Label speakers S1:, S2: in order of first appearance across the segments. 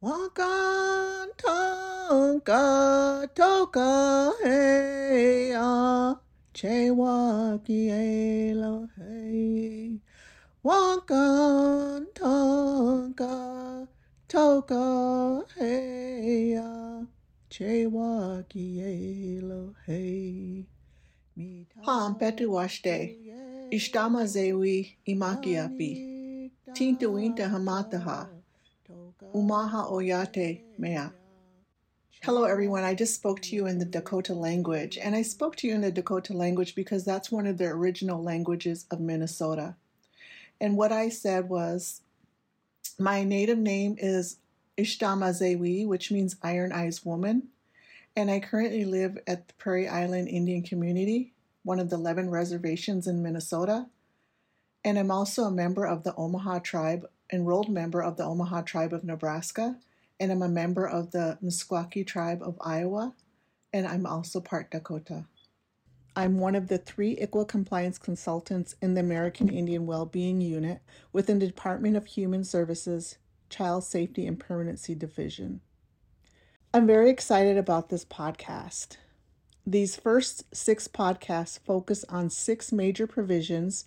S1: Wakan tonka toka heya che waki Elohe. Wakan tonka toka heya che waki Elohe. Pam petu washte. Ishtama zewi imakiapi. Tinta winta hamataha. Umaha oyate mea. Hello, everyone. I just spoke to you in the Dakota language, and I spoke to you in the Dakota language because that's one of the original languages of Minnesota. And what I said was, my native name is Ishtama Zewi, which means Iron Eyes Woman, and I currently live at the Prairie Island Indian Community, one of the 11 reservations in Minnesota. And I'm also a member of the Omaha tribe, enrolled member of the Omaha tribe of Nebraska, and I'm a member of the Meskwaki tribe of Iowa, and I'm also part Dakota. I'm one of the three ICWA compliance consultants in the American Indian Wellbeing Unit within the Department of Human Services, Child Safety and Permanency Division. I'm very excited about this podcast. These first six podcasts focus on six major provisions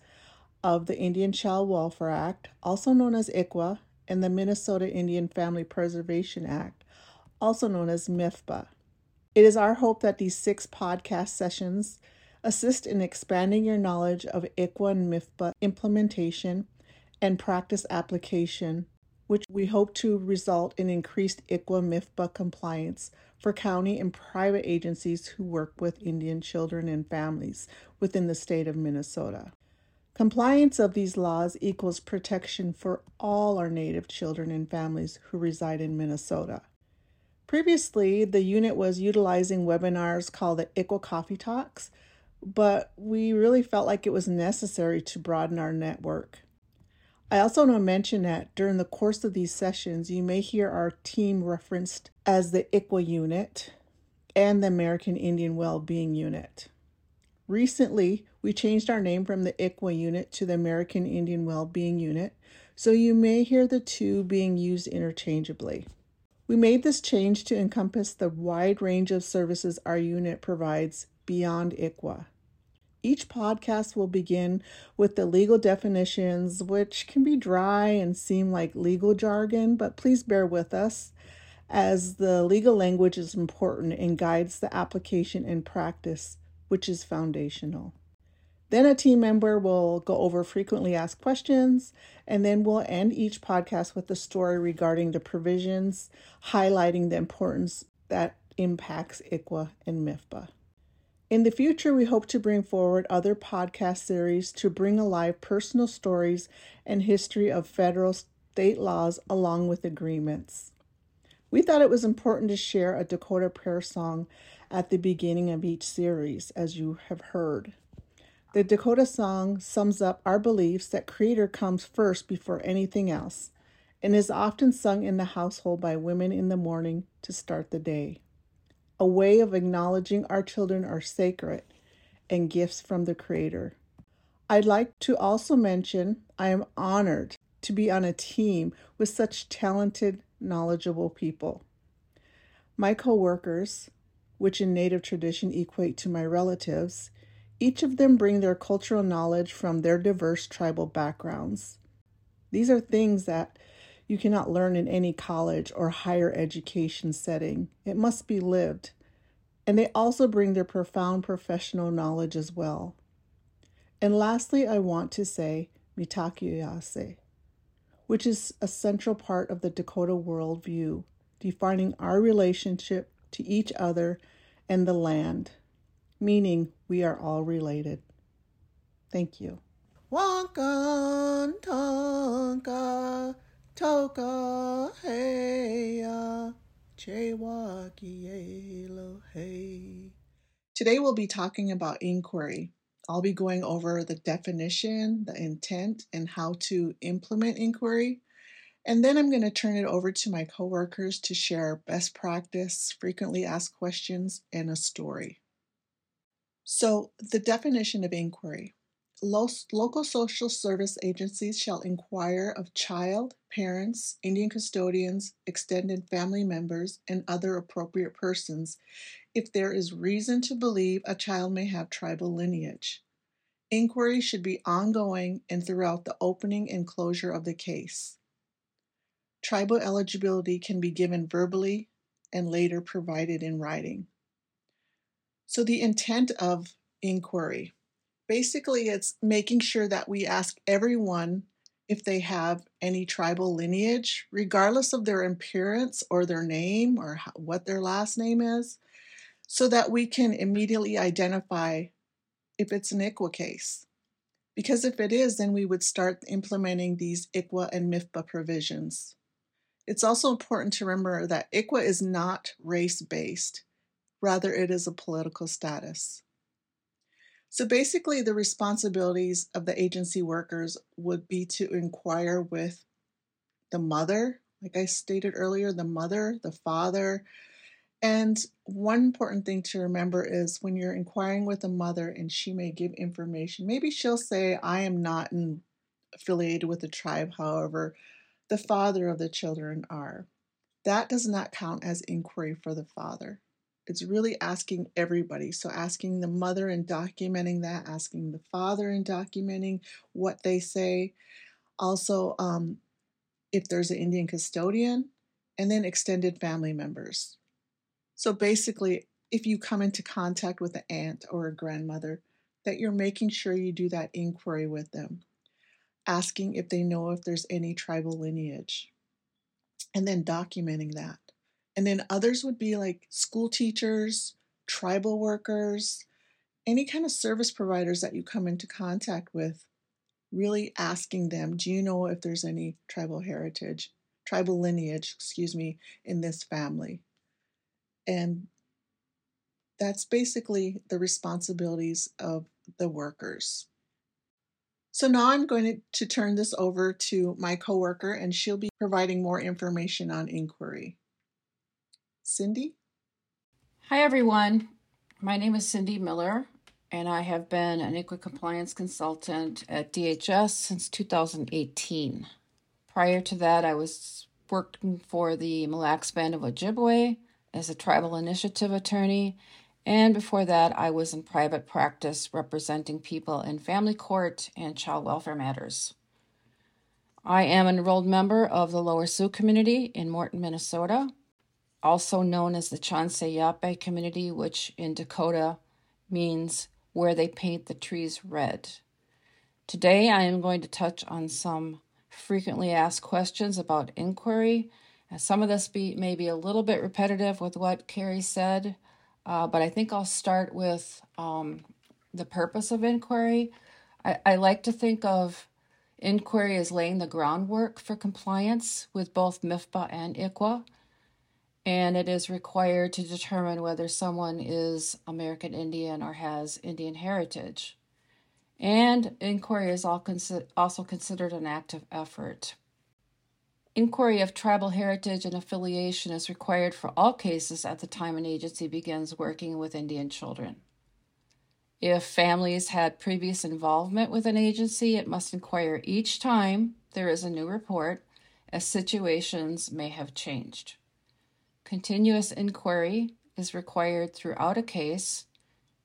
S1: of the Indian Child Welfare Act, also known as ICWA, and the Minnesota Indian Family Preservation Act, also known as MIFPA. It is our hope that these six podcast sessions assist in expanding your knowledge of ICWA and MIFPA implementation and practice application, which we hope to result in increased ICWA MIFPA compliance for county and private agencies who work with Indian children and families within the state of Minnesota. Compliance of these laws equals protection for all our Native children and families who reside in Minnesota. Previously, the unit was utilizing webinars called the ICWA Coffee Talks, but we really felt like it was necessary to broaden our network. I also want to mention that during the course of these sessions, you may hear our team referenced as the ICWA unit and the American Indian Wellbeing Unit. Recently, we changed our name from the ICWA unit to the American Indian Wellbeing Unit, so you may hear the two being used interchangeably. We made this change to encompass the wide range of services our unit provides beyond ICWA. Each podcast will begin with the legal definitions, which can be dry and seem like legal jargon, but please bear with us as the legal language is important and guides the application and practice, which is foundational. Then a team member will go over frequently asked questions, and then we'll end each podcast with a story regarding the provisions, highlighting the importance that impacts ICWA and MIFPA. In the future, we hope to bring forward other podcast series to bring alive personal stories and history of federal state laws along with agreements. We thought it was important to share a Dakota prayer song at the beginning of each series, as you have heard. The Dakota song sums up our beliefs that Creator comes first before anything else and is often sung in the household by women in the morning to start the day. A way of acknowledging our children are sacred and gifts from the Creator. I'd like to also mention I am honored to be on a team with such talented, knowledgeable people. My coworkers, which in Native tradition equate to my relatives, each of them bring their cultural knowledge from their diverse tribal backgrounds. These are things that you cannot learn in any college or higher education setting. It must be lived. And they also bring their profound professional knowledge as well. And lastly, I want to say Mitakiyase, which is a central part of the Dakota worldview, defining our relationship to each other and the land meaning we are all related. Thank you. Wakan tonka toka heya Today we'll be talking about inquiry. I'll be going over the definition, the intent, and how to implement inquiry. And then I'm going to turn it over to my coworkers to share best practice, frequently asked questions, and a story. So, the definition of inquiry local social service agencies shall inquire of child, parents, Indian custodians, extended family members, and other appropriate persons if there is reason to believe a child may have tribal lineage. Inquiry should be ongoing and throughout the opening and closure of the case. Tribal eligibility can be given verbally and later provided in writing. So, the intent of inquiry basically, it's making sure that we ask everyone if they have any tribal lineage, regardless of their appearance or their name or what their last name is, so that we can immediately identify if it's an ICWA case. Because if it is, then we would start implementing these ICWA and MIFPA provisions. It's also important to remember that ICWA is not race based, rather, it is a political status. So basically, the responsibilities of the agency workers would be to inquire with the mother, like I stated earlier, the mother, the father. And one important thing to remember is when you're inquiring with a mother and she may give information, maybe she'll say, I am not in, affiliated with the tribe, however, the father of the children are. That does not count as inquiry for the father. It's really asking everybody. So, asking the mother and documenting that, asking the father and documenting what they say. Also, um, if there's an Indian custodian, and then extended family members. So, basically, if you come into contact with an aunt or a grandmother, that you're making sure you do that inquiry with them, asking if they know if there's any tribal lineage, and then documenting that. And then others would be like school teachers, tribal workers, any kind of service providers that you come into contact with, really asking them, do you know if there's any tribal heritage, tribal lineage, excuse me, in this family? And that's basically the responsibilities of the workers. So now I'm going to turn this over to my coworker and she'll be providing more information on inquiry. Cindy?
S2: Hi, everyone. My name is Cindy Miller, and I have been an ICWA compliance consultant at DHS since 2018. Prior to that, I was working for the Mille Lacs Band of Ojibwe as a tribal initiative attorney, and before that, I was in private practice representing people in family court and child welfare matters. I am an enrolled member of the Lower Sioux community in Morton, Minnesota, also known as the Chansey community, which in Dakota means where they paint the trees red. Today, I am going to touch on some frequently asked questions about inquiry. some of this be, may be a little bit repetitive with what Carrie said, uh, but I think I'll start with um, the purpose of inquiry. I, I like to think of inquiry as laying the groundwork for compliance with both MIFPA and ICWA and it is required to determine whether someone is American Indian or has Indian heritage. And inquiry is also considered an active effort. Inquiry of tribal heritage and affiliation is required for all cases at the time an agency begins working with Indian children. If families had previous involvement with an agency, it must inquire each time there is a new report, as situations may have changed. Continuous inquiry is required throughout a case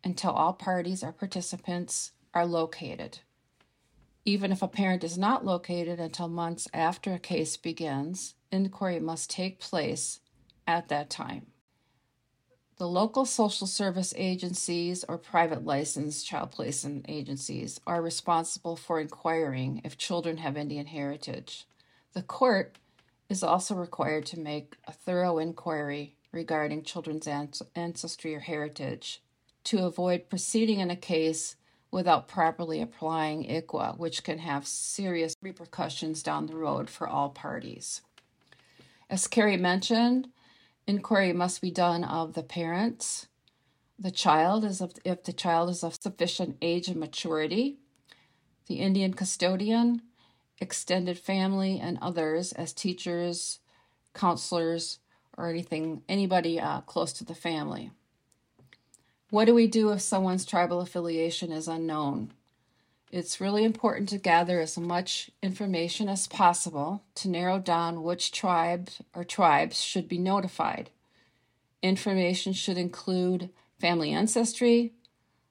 S2: until all parties or participants are located. Even if a parent is not located until months after a case begins, inquiry must take place at that time. The local social service agencies or private licensed child placement agencies are responsible for inquiring if children have Indian heritage. The court is also required to make a thorough inquiry regarding children's ancestry or heritage to avoid proceeding in a case without properly applying ICWA, which can have serious repercussions down the road for all parties. As Carrie mentioned, inquiry must be done of the parents, the child is of, if the child is of sufficient age and maturity, the Indian custodian, extended family and others as teachers, counselors, or anything, anybody uh, close to the family. What do we do if someone's tribal affiliation is unknown? It's really important to gather as much information as possible to narrow down which tribes or tribes should be notified. Information should include family ancestry,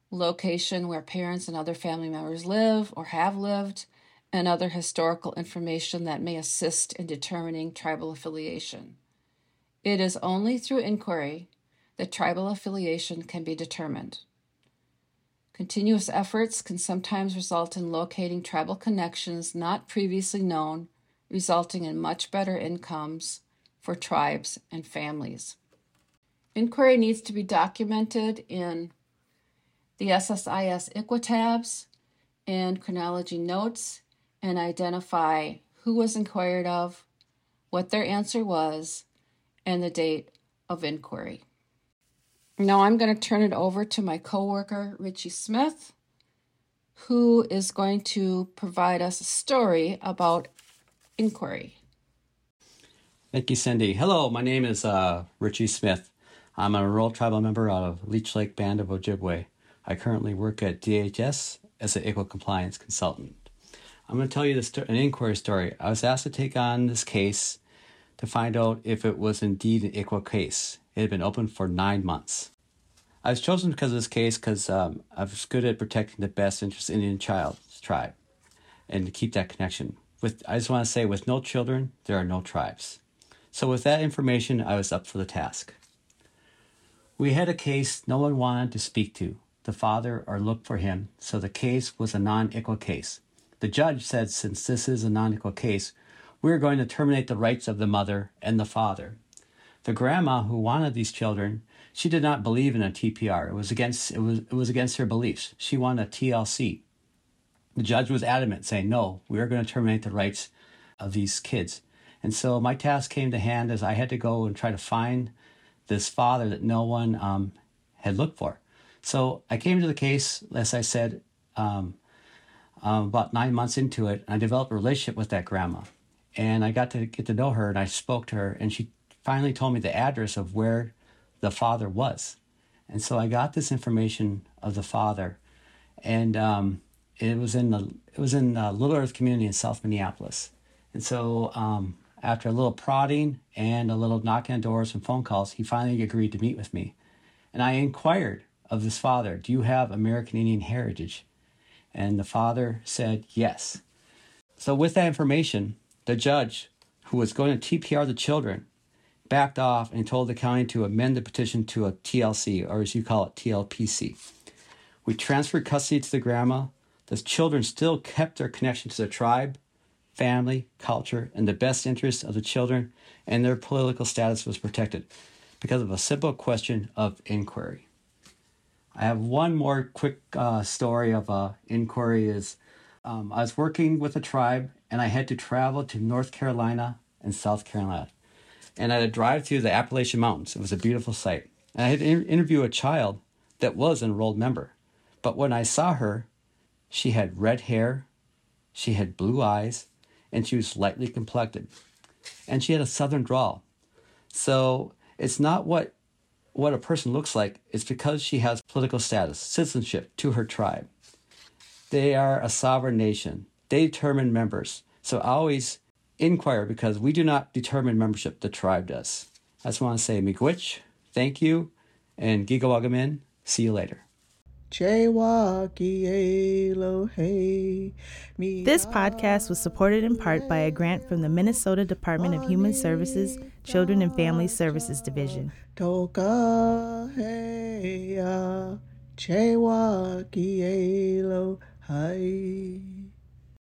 S2: location where parents and other family members live or have lived, and other historical information that may assist in determining tribal affiliation. It is only through inquiry that tribal affiliation can be determined. Continuous efforts can sometimes result in locating tribal connections not previously known, resulting in much better incomes for tribes and families. Inquiry needs to be documented in the SSIS ICWA tabs and chronology notes and identify who was inquired of, what their answer was, and the date of inquiry. Now I'm going to turn it over to my coworker, Richie Smith, who is going to provide us a story about inquiry.
S3: Thank you, Cindy. Hello, my name is uh, Richie Smith. I'm a rural tribal member out of Leech Lake Band of Ojibwe. I currently work at DHS as an ICWA compliance consultant. I'm going to tell you this, an inquiry story. I was asked to take on this case to find out if it was indeed an ICWA case. It had been open for nine months. I was chosen because of this case because um, I was good at protecting the best interest in Indian child tribe and to keep that connection. With I just want to say, with no children, there are no tribes. So with that information, I was up for the task. We had a case no one wanted to speak to, the father or look for him, so the case was a non-ICWA case. The judge said since this is a non-ICWA case, we are going to terminate the rights of the mother and the father the grandma who wanted these children, she did not believe in a TPR. It was against it was it was against her beliefs. She wanted a TLC. The judge was adamant, saying, "No, we are going to terminate the rights of these kids." And so my task came to hand as I had to go and try to find this father that no one um, had looked for. So I came to the case, as I said, um, about nine months into it. I developed a relationship with that grandma, and I got to get to know her. And I spoke to her, and she finally told me the address of where the father was. And so I got this information of the father, and um, it was in the it was in the Little Earth community in South Minneapolis. And so um, after a little prodding and a little knocking on doors and phone calls, he finally agreed to meet with me. And I inquired of this father, "Do you have American Indian heritage?" And the father said yes. So with that information, the judge, who was going to TPR the children, backed off and told the county to amend the petition to a TLC, or as you call it, TLPC. We transferred custody to the grandma. The children still kept their connection to their tribe, family, culture, and the best interests of the children, and their political status was protected because of a simple question of inquiry. I have one more quick uh, story of uh, inquiry is um, I was working with a tribe and I had to travel to North Carolina and South Carolina and I had to drive through the Appalachian Mountains. It was a beautiful sight. And I had to inter- interview a child that was an enrolled member. But when I saw her, she had red hair, she had blue eyes, and she was lightly complected. And she had a southern drawl. So it's not what what a person looks like, it's because she has political status, citizenship to her tribe. They are a sovereign nation. They determine members. So I always inquire because we do not determine membership, the tribe does. I just want to say miigwech, thank you, and gigawaabamin, see you later.
S1: This
S4: podcast was supported in part by a grant from the Minnesota Department of Human Services, Children and Family Services Division. Toka